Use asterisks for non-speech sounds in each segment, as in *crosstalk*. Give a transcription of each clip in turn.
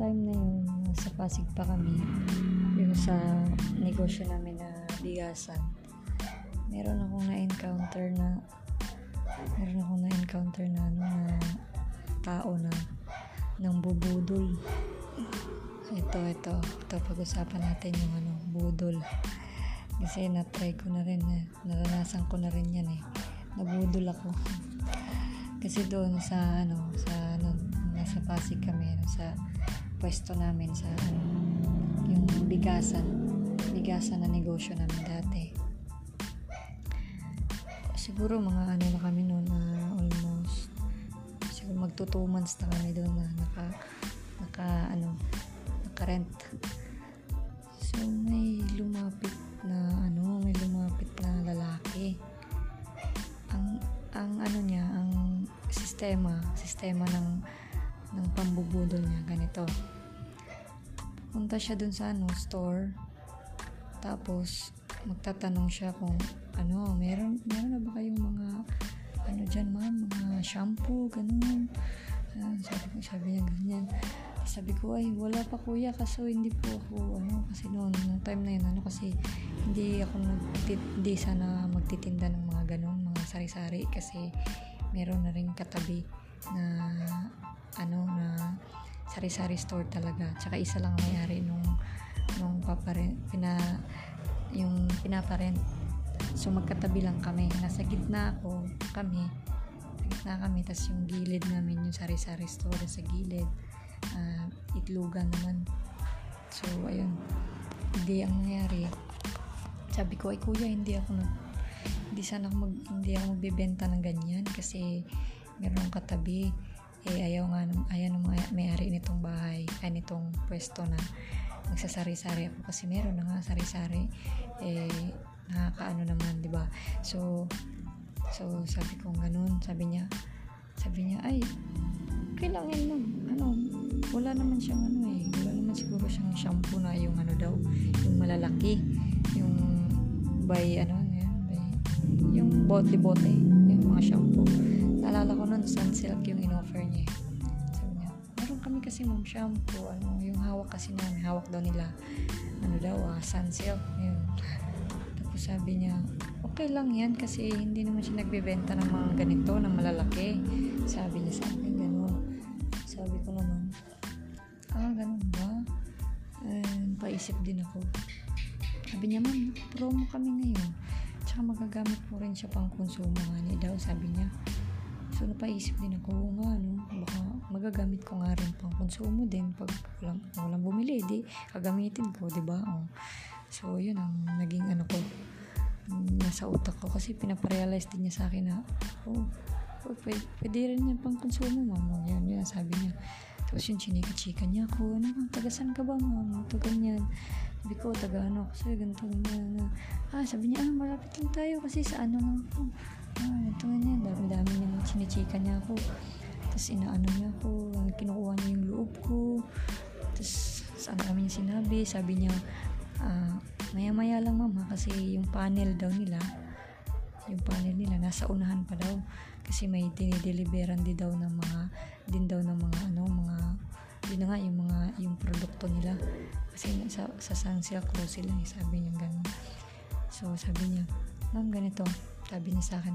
time na yun, nasa Pasig pa kami, yung sa negosyo namin na bigasan, meron akong na-encounter na meron akong na-encounter na ano na tao na nang bubudol. Ito, ito. Ito, pag-usapan natin yung ano, budol. Kasi na-try ko na rin, eh. naranasan ko na rin yan eh. Nabudol ako. Kasi doon sa ano, sa ano, nasa Pasig kami, sa pwesto namin sa ano, yung bigasan, bigasan na negosyo namin dati. Siguro mga ano na kami noon na almost siguro magto 2 months na kami doon na naka naka ano naka rent. So may lumapit na ano, may lumapit na lalaki. Ang ang ano niya, ang sistema, sistema ng ng pambubudol niya ganito. Punta siya dun sa ano, store. Tapos magtatanong siya kung ano, meron meron na ba kayong mga ano diyan ma'am, mga shampoo, ganun. Uh, sabi ko, sabi niya ganyan. Sabi ko, ay, wala pa kuya kaso hindi po ako, ano, kasi noon, nung time na yun, ano, kasi hindi ako hindi sana magtitinda ng mga ganun, mga sari-sari, kasi meron na rin katabi na, ano, na sari-sari store talaga. Tsaka isa lang may-ari nung, nung papare, pina, yung pinaparent. So, magkatabi lang kami. Nasa gitna ako, kami, sa gitna kami, tas yung gilid namin, yung sari-sari store sa gilid uh, itlugan naman. So, ayun. Hindi ang nangyari. Sabi ko, ay kuya, hindi ako nag hindi sana ako mag, hindi ako magbebenta ng ganyan kasi meron katabi eh ayaw nga ayaw ng may-ari nitong bahay ay nitong pwesto na magsasari-sari ako kasi meron na nga sari-sari. Eh nakakaano naman di ba? So so sabi ko ganun. Sabi niya sabi niya ay okay lang yan ma'am ano wala naman siyang ano eh. Wala naman siguro siyang shampoo na yung ano daw yung malalaki. Yung by ano yan by yung bote-bote yung mga shampoo naalala ko nun sunsilk yung in-offer niya sabi niya meron kami kasi ma'am shampoo ano yung hawak kasi namin hawak daw nila ano daw ah sunsilk yun tapos sabi niya okay lang yan kasi hindi naman siya nagbebenta ng mga ganito na malalaki sabi niya sa akin ganun sabi ko naman ah, ganun ba? And, paisip din ako. Sabi niya, ma'am, promo kami ngayon. Tsaka magagamit mo rin siya pang konsumo nga niya daw, sabi niya. So, napaisip din ako, oo nga, no? Baka magagamit ko nga rin pang konsumo din pag walang, walang bumili, di kagamitin ko, di ba? Oh. So, yun ang naging ano ko, nasa utak ko kasi pinaparealize din niya sa akin na, oh, oh pwede, pwede rin yan pang konsumo, ma'am. Yan, yan, sabi niya. Tapos yung chinika-chika niya ako, ano tagasan ka ba ma'am? Ito ganyan. Sabi ko, taga ano sa'yo, ganito, ganyan. Ah, sabi niya, ah, malapit lang tayo kasi sa ano lang chinichika niya ako. Tapos inaano niya ako, kinukuha niya yung loob ko. Tapos, saan kami niya sinabi, sabi niya, ah, maya-maya lang mama kasi yung panel daw nila, yung panel nila, nasa unahan pa daw kasi may dinideliveran din daw ng mga din daw ng mga ano mga yun nga yung mga yung produkto nila kasi sa, sa Sunsilk daw sila eh, sabi niya ganun so sabi niya ma'am ganito sabi niya sa akin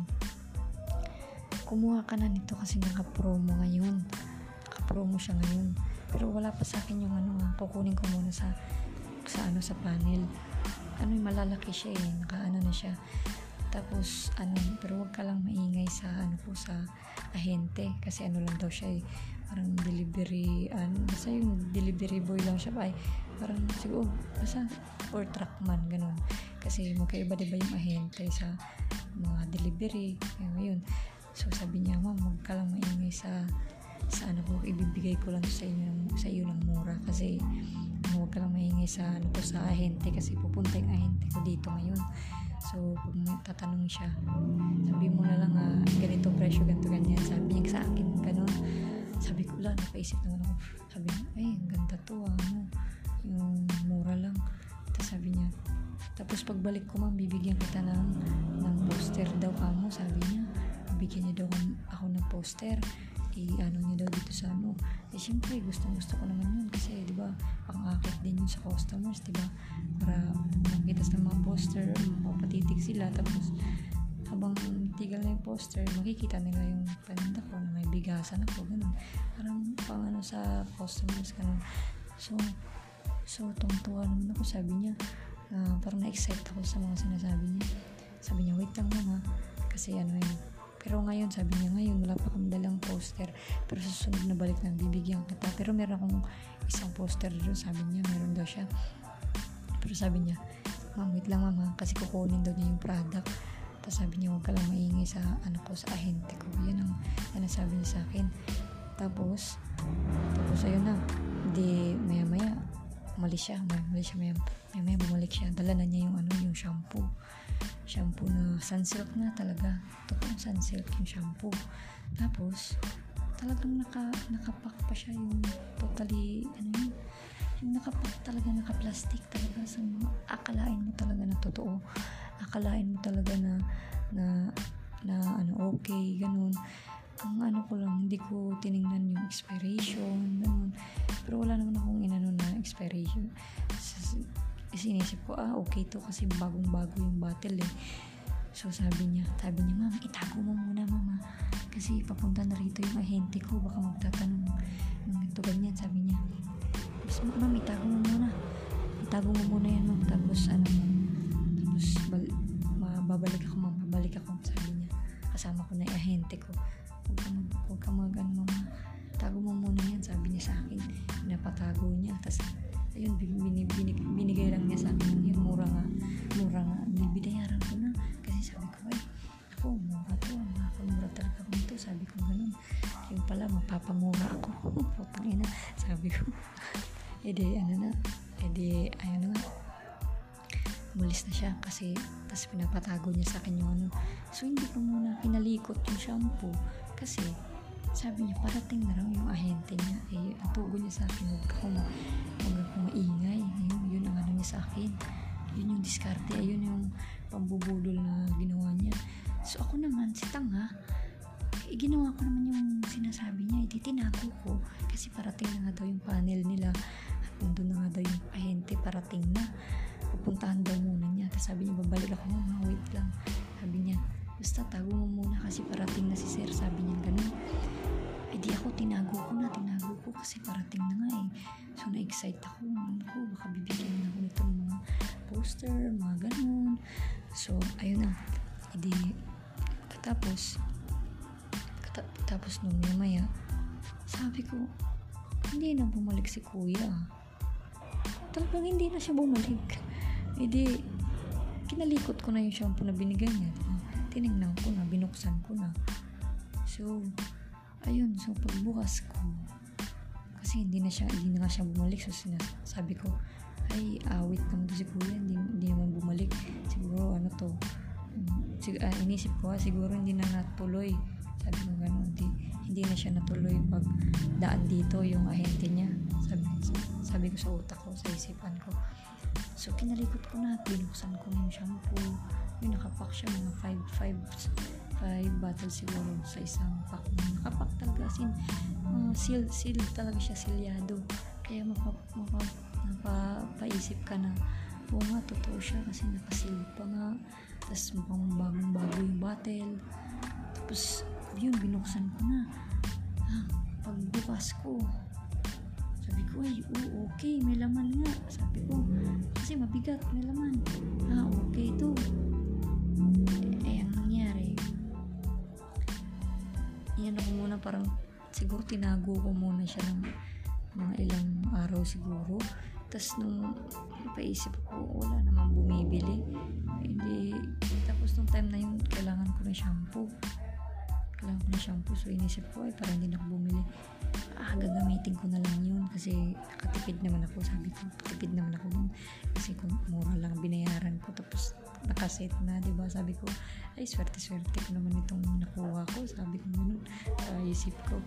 kumuha ka na nito kasi naka-promo ngayon naka-promo siya ngayon pero wala pa sa akin yung ano kukunin ko muna sa sa ano sa panel ano malalaki siya eh naka ano na siya tapos, ano, pero wag ka lang maingay sa, ano po, sa ahente. Kasi ano lang daw siya eh, parang delivery, ano, basta yung delivery boy lang siya ay, parang siguro, basta, or truckman, ganun. Kasi magkaiba diba yung ahente sa mga delivery, yun, yun. So, sabi niya, ma'am, wag ka lang maingay sa, sa ano ko, ibibigay ko lang sa inyo, sa iyo ng mura. Kasi, huwag ka lang maingay sa, ano ko, sa ahente. Kasi pupunta yung ahente ko dito ngayon So, pag may tatanong siya, sabi mo na lang ah, ganito presyo, ganito, ganyan. Sabi niya sa akin, ganun. Sabi ko, wala, napaisip naman ako. Sabi niya, ay, ang ganda to ah, ano, yung mura lang. Tapos sabi niya, tapos pagbalik ko ma'am, bibigyan kita ng, ng poster daw kamo, sabi niya. Bigyan niya daw ako ng poster. i-ano niya daw dito sa ano. Eh, syempre, gustong gusto ko naman yun kasi, di ba, pang-akit din yun sa customers, di ba? Para makita sa mga poster, mapatitig sila, tapos habang tigal na yung poster, makikita nila yung paninda ko na may bigasan ako, ganun. Parang pang ano sa customers, ganun. So, so, tungtuwa naman ako, sabi niya, uh, parang na-excite ako sa mga sinasabi niya. Sabi niya, wait lang mama, kasi ano yun, pero ngayon, sabi niya, ngayon wala pa kami dalang poster. Pero sa susunod na balik na, bibigyan kita. Pero meron akong isang poster doon, sabi niya, meron daw siya. Pero sabi niya, ma'am, wait lang mama, kasi kukunin daw niya yung product. Tapos sabi niya, huwag ka lang maingay sa, ano ko, sa ahente ko. Yan ang, yan ang sabi niya sa akin. Tapos, tapos ayun na, di maya maya, umalis siya, umalis siya, maya, maya, maya bumalik siya. Dala na niya yung ano, yung shampoo. Shampoo na sunsilk na talaga. Totoong sunsilk yung shampoo. Tapos talagang naka, nakapak pa siya yung totally ano yun? Yung nakapak talaga naka-plastic talaga sa mga akalain mo talaga na totoo. Akalain mo talaga na na na ano okay ganun ang ano ko lang hindi ko tiningnan yung expiration ganun pero wala naman akong inano na expiration kasi inisip ko, ah, okay to kasi bagong-bago yung bottle eh. So sabi niya, sabi niya, ma'am, itago mo muna, mama. Kasi papunta na rito yung ahente ko, baka magtatanong ng ito ganyan, sabi niya. Tapos, ma'am, itago mo muna. Itago mo muna yan, ma'am. Tapos, ano, tapos, bal, mababalik ako, ma'am, babalik ako, sabi niya. Kasama ko na yung ahente ko. Huwag ka mag, huwag ka mag, ano. Tago mo muna yan, sabi niya sa akin. Pinapatago niya. Tapos, ayun binig, binig, binigay lang niya sa akin. Yun mura nga mura nga. Binayaran ko na. Kasi sabi ko ay ako mura to. Makakamura talaga ako nito. Sabi ko ganun. Yung pala mapapamura ako. *laughs* Putang ina. Sabi ko edi ano na. Edi ayun na nga. Umalis na siya kasi tas pinapatago niya sa akin yung ano. So hindi ko muna pinalikot yung shampoo kasi sabi niya, parating na raw yung ahente niya. Eh, ang tugon niya sa akin, huwag ako, huwag ako maingay. Ayun, yun ang ano niya sa akin. Yun yung diskarte, ayun yung pambubulol na ginawa niya. So, ako naman, si Tanga, eh, ginawa ko naman yung sinasabi niya, eh, ko. Kasi parating na nga daw yung panel nila. At nandun na nga daw yung ahente, parating na. Pupuntahan daw muna niya. Tapos sabi niya, babalik ako, wait lang. Sabi niya, basta tago mo muna kasi parating na si sir. Sabi niya, ganun. Eh di ako, tinago ko na, tinago ko kasi parating na nga eh. So, na-excite ako. Ano ko, baka bibigyan na ako nito ng mga poster, mga ganun. So, ayun na. E di, katapos, katapos nung maya, sabi ko, hindi na bumalik si kuya. Talagang hindi na siya bumalik. E di, kinalikot ko na yung shampoo na binigay niya. Tinignan ko na, binuksan ko na. So, ayun so pagbukas ko kasi hindi na siya hindi na siya bumalik so sabi ko ay awit naman to si kuya hindi, hindi naman bumalik siguro ano to um, sig- uh, inisip ko ha, siguro hindi na natuloy sabi ko gano'n hindi, hindi na siya natuloy pag daan dito yung ahente niya sabi, sabi ko sa utak ko sa isipan ko so kinalikot ko na binuksan ko na yung shampoo. Yung nakapak siya mga 5 5 5 bottles siguro sa isang pack. Nakapak talaga as in uh, seal, seal talaga siya silyado kaya mapa, mapa, napapaisip ka na oo nga totoo siya kasi nakasil pa nga. Tapos mukhang bagong bago yung bottle. Tapos yun binuksan ko na. Ah, pagbukas ko sabi ko ay oo okay may laman nga. Sabi ko kasi mabigat may laman. Ah okay to. Yan ako muna parang siguro tinago ko muna siya ng mga ilang araw siguro. Tapos nung paisip ko wala namang bumibili. Hindi tapos nung time na yun kailangan ko ng shampoo. Kailangan ko ng shampoo so inisip ko ay parang hindi na ako bumili ah gagamitin ko na lang yun kasi nakatipid naman ako sabi ko tipid naman ako dun kasi kung mura lang binayaran ko tapos nakaset na, di ba? Sabi ko, ay, swerte-swerte ko naman itong nakuha ko. Sabi ko ganun, sa isip ko.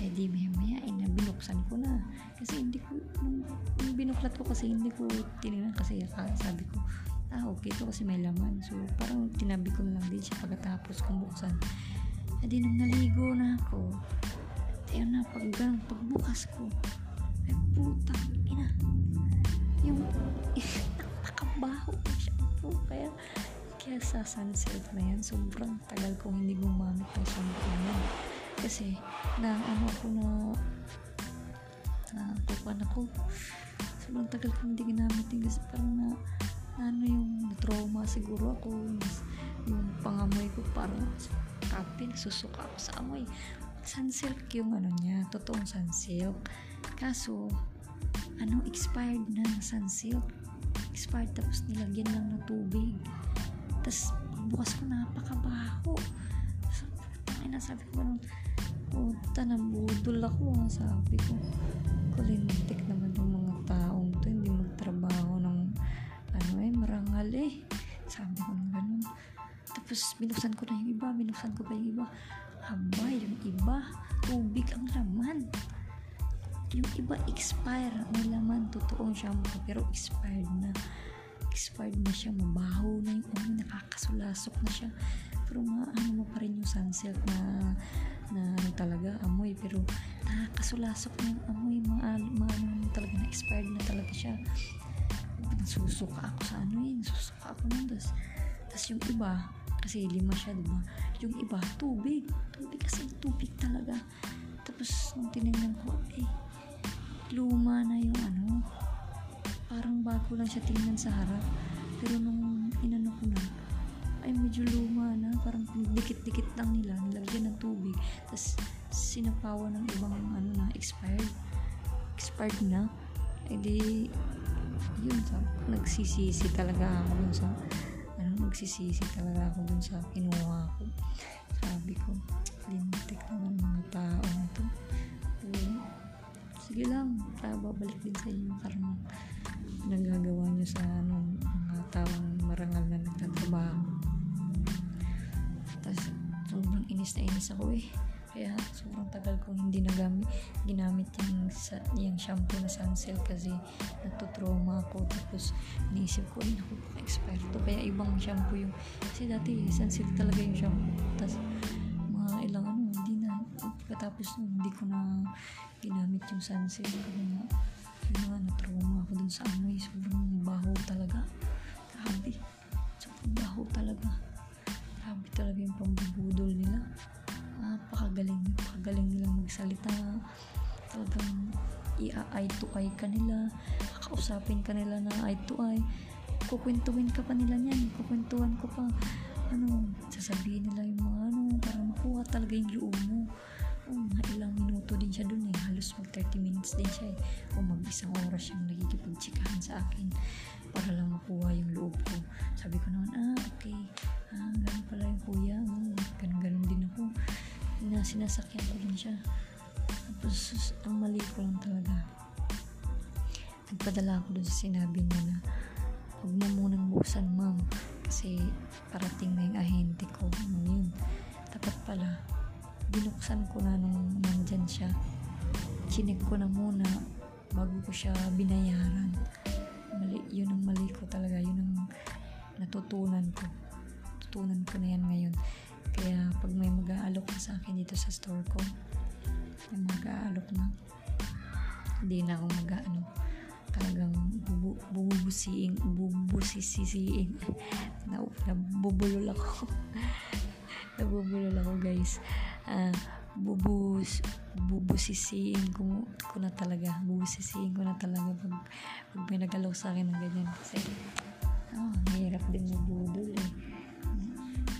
Eh, di maya maya, eh, binuksan ko na. Kasi hindi ko, nung, nung binuklat ko kasi hindi ko tinignan kasi sabi ko, ah, okay to kasi may laman. So, parang tinabi ko lang din siya pagkatapos kong buksan. Eh, di nung naligo na ako, ayun na, pag, pagbukas ko, ay puta, ina. Yung, *laughs* napakabaho ng shampoo. Kaya, kaya sa sunset na yan, sobrang tagal kong hindi gumamit ng shampoo na. Kasi, na ano ako na, na tupan ako. Sobrang tagal kong hindi ginamit yun kasi parang na, ano yung trauma siguro ako. Yung, yung pangamoy ko parang kapin, susuka ako sa amoy. Sunsilk yung ano niya, totoong sunsilk. Kaso, ano, expired na na sunsilk. Expired tapos nilagyan lang ng tubig. Tapos, bukas ko napakabaho. So, tangina, sabi ko nung, puta, nabudol ako. ah. Sabi ko, kulintik naman yung mga taong to. Hindi magtrabaho ng, ano eh, marangal eh. Sabi ko ganun. Tapos, binuksan ko na yung yung iba. Aba, yung iba, tubig ang laman. Yung iba expire. May laman, totoong shampoo, pero expired na. Expired na siya, mabaho na yung amoy, nakakasulasok na siya. Pero maano mo pa rin yung sunsilk na na ano talaga, amoy. Pero nakakasulasok na yung amoy, mga, mga ano mo talaga, na expired na talaga siya. Nasusuka ako sa ano eh, nasusuka ako nun. Tapos yung iba, kasi lima siya, diba? Yung iba, tubig. Tubig kasi tubig talaga. Tapos, nung tinignan ko, eh, luma na yung ano, parang bago lang siya tingnan sa harap. Pero nung inano ko na, ay medyo luma na, parang dikit-dikit lang nila, nilagyan ng tubig. Tapos, sinapawan ng ibang ano na, expired. Expired na. Eh di, yun sa, nagsisisi talaga ako sa, nagsisisi talaga ako dun sa kinuha ko. Sabi ko, lintik naman mga tao na to. Sige lang, para babalik din sa inyo karma nagagawa nyo sa ano, mga taong marangal na nagtatrabaho. Tapos, sobrang inis na inis ako eh. Kaya, sobrang tagal kong hindi nagamit, ginamit yung, sa, yung shampoo na sunsilk kasi natutrauma ako. Tapos, iniisip ko, ay naku, expire. Kaya, ibang shampoo yung, kasi dati, sunsilk talaga yung shampoo. Tapos, mga ilang ano, hindi na, pagkatapos hindi ko na ginamit yung sunsilk. Kasi nga, yun nga, na-trauma ako dun sa amoy. Sobrang baho talaga. Grabe. Sobrang baho talaga. Grabe talaga yung pambubudol nila. Napakagaling. Napakagaling nilang magsalita. Talagang i-eye to eye ka nila. Kakausapin ka nila na eye to eye. Kukwentuhin ka pa nila niyan. Kukwentuhan ko pa. Ano, sasabihin nila yung mga ano, para makuha talaga yung loob mo mga ilang minuto din siya dun eh. Halos mag 30 minutes din siya eh. O mag isang oras siyang nagkikipagtsikahan sa akin para lang makuha yung loob ko. Sabi ko naman, ah, okay. Ah, ganun pala yung kuya. Oh, ganun, ganun din ako. Na sinasakyan ko din siya. Tapos, ang mali ko lang talaga. Nagpadala ako dun sa sinabi niya na huwag mo munang buksan, ma'am. Kasi parating na yung ahente ko. Ano yun? Dapat pala, binuksan ko na nung nandyan siya. Chinek ko na muna bago ko siya binayaran. Mali, yun ang mali ko talaga. Yun ang natutunan ko. Tutunan ko na yan ngayon. Kaya pag may mag-aalok na sa akin dito sa store ko, may mag-aalok na, hindi na ako mag-ano, talagang bubu, bububusiing, bubusisisiin. *laughs* na, nabubulol ako. Nabubulol ako guys. Uh, bubus bubusisiin ko, ko na talaga. Bubusisiin ko na talaga pag, pag may nagalaw sa akin ng ganyan. Kasi oh, mahirap din mabudol eh.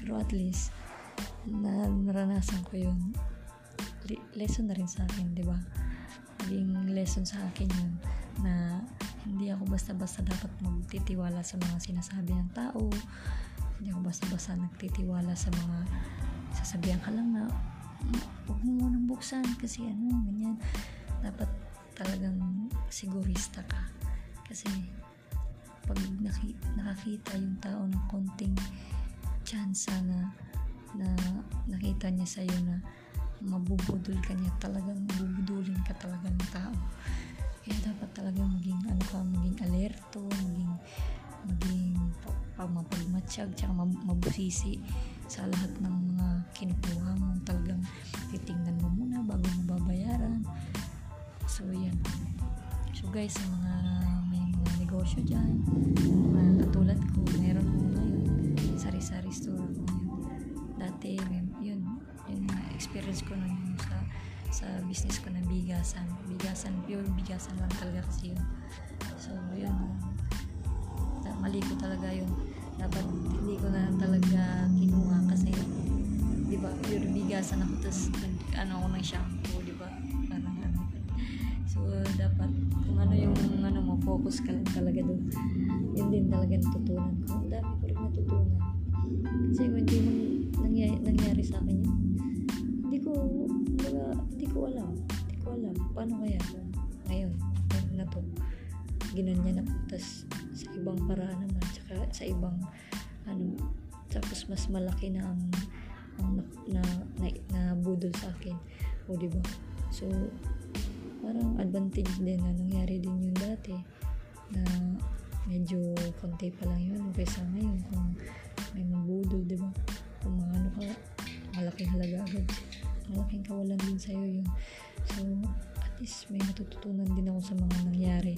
Pero at least na naranasan ko yun. Le- lesson na rin sa akin di ba? Naging lesson sa akin yun na hindi ako basta-basta dapat magtitiwala sa mga sinasabi ng tao hindi ako basta-basta nagtitiwala sa mga sasabihan ka lang na huwag mo munang buksan kasi ano, ganyan. Dapat talagang sigurista ka. Kasi pag naki, nakakita yung tao ng konting chance na na nakita niya sa'yo na mabubudol ka niya talagang bubudulin ka talaga ng tao kaya dapat talaga maging ano ka maging alerto maging maging pag mapagmatsyag tsaka mabusisi sa lahat ng mga kinukuha mo. Talagang titingnan mo muna bago mo babayaran. So yan. So guys sa mga may mga negosyo dyan mga katulad ko meron ko ngayon sari-sari store ko ngayon. Dati yun yun na experience ko nun sa sa business ko na bigasan. Bigasan pure bigasan lang talaga kasi yun. So yun mali ko talaga yun. Dapat hindi ko na talaga kinuha kasi di ba pure bigasan ako tapos ano ako ng shampoo di ba? Parang ano so dapat kung ano yung ano mo focus ka lang talaga doon yun din talaga natutunan ko. Ang dami ko rin natutunan. Kasi kung hindi mang nangyari, nangyari sa akin yun hindi ko baga, hindi ko alam. Hindi ko alam. Paano kaya ngayon na to. Ginanyan ako tas sa ibang paraan naman tsaka sa ibang ano tapos mas malaki na ang ang na, na, na, na budol sa akin. O di ba? So parang advantage din na nangyari din yun dati na medyo konti pa lang yun kaysa ngayon kung may mabudol di ba? Kung mga ano ka malaking halaga agad malaking kawalan din sa'yo yun. So at least may natututunan din ako sa mga nangyari.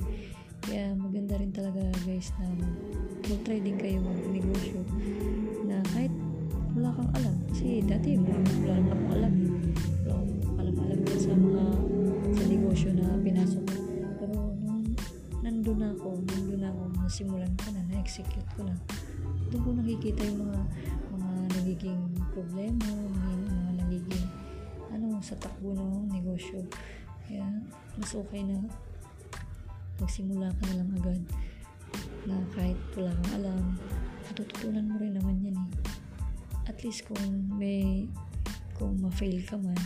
Kaya maganda rin talaga guys na mag-try din kayo mag-negosyo na kahit wala kang alam. Kasi dati wala, wala akong alam eh. wala akong alam din sa mga sa negosyo na pinasok. Pero nung nandun na ako nandun na ako nasimulan ko na na-execute ko na doon ko nakikita yung mga mga nagiging problema mga, mga nagiging ano sa takbo ng negosyo. Kaya mas okay na magsimula ka na lang agad na kahit wala kang alam matututunan mo rin naman yan eh. At least kung may kung ma-fail ka man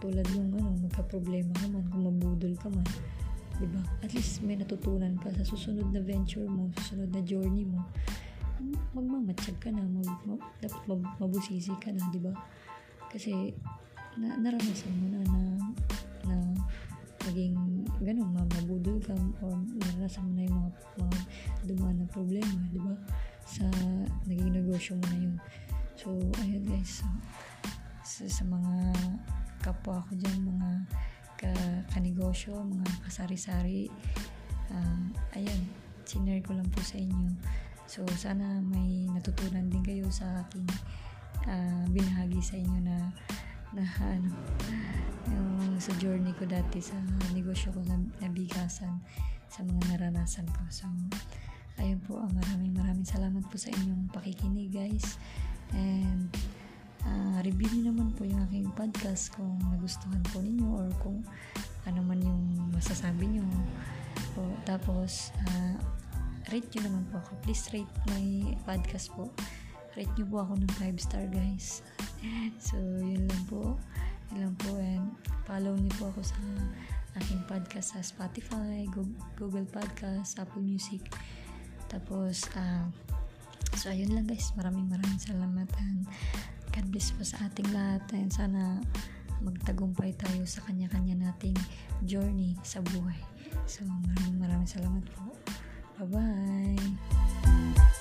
tulad yung ano magka-problema ka man kung mabudol ka man di ba? At least may natutunan ka sa susunod na venture mo susunod na journey mo. Magmamatsyag ka na mag, mag, mag, mabusisi ka na di ba? Kasi na, naranasan mo na na, na maging ganun, mabudol ka o naranasan mo na yung mga, mga dumaan na problema, di ba? Sa naging negosyo mo na yun. So, ayun guys. So, sa, sa mga kapwa ko dyan, mga ka, kanegosyo, mga kasari-sari, um, ayun, sinare ko lang po sa inyo. So, sana may natutunan din kayo sa aking uh, binahagi sa inyo na na *laughs* ano, yung sa journey ko dati sa negosyo ko na nabigasan sa mga naranasan ko. So, ayun po, uh, maraming maraming salamat po sa inyong pakikinig guys. And, uh, review niyo naman po yung aking podcast kung nagustuhan po ninyo or kung ano man yung masasabi nyo. O, tapos, uh, rate nyo naman po ako. Please rate my podcast po. Rate nyo po ako ng 5 star guys. *laughs* so, yun lang po. Yun lang po. And follow niyo po ako sa aking podcast sa Spotify, Google Podcast, Apple Music. Tapos, uh, so ayun lang guys. Maraming maraming salamat. And God bless po sa ating lahat. And sana magtagumpay tayo sa kanya-kanya nating journey sa buhay. So, maraming maraming salamat po. Bye-bye!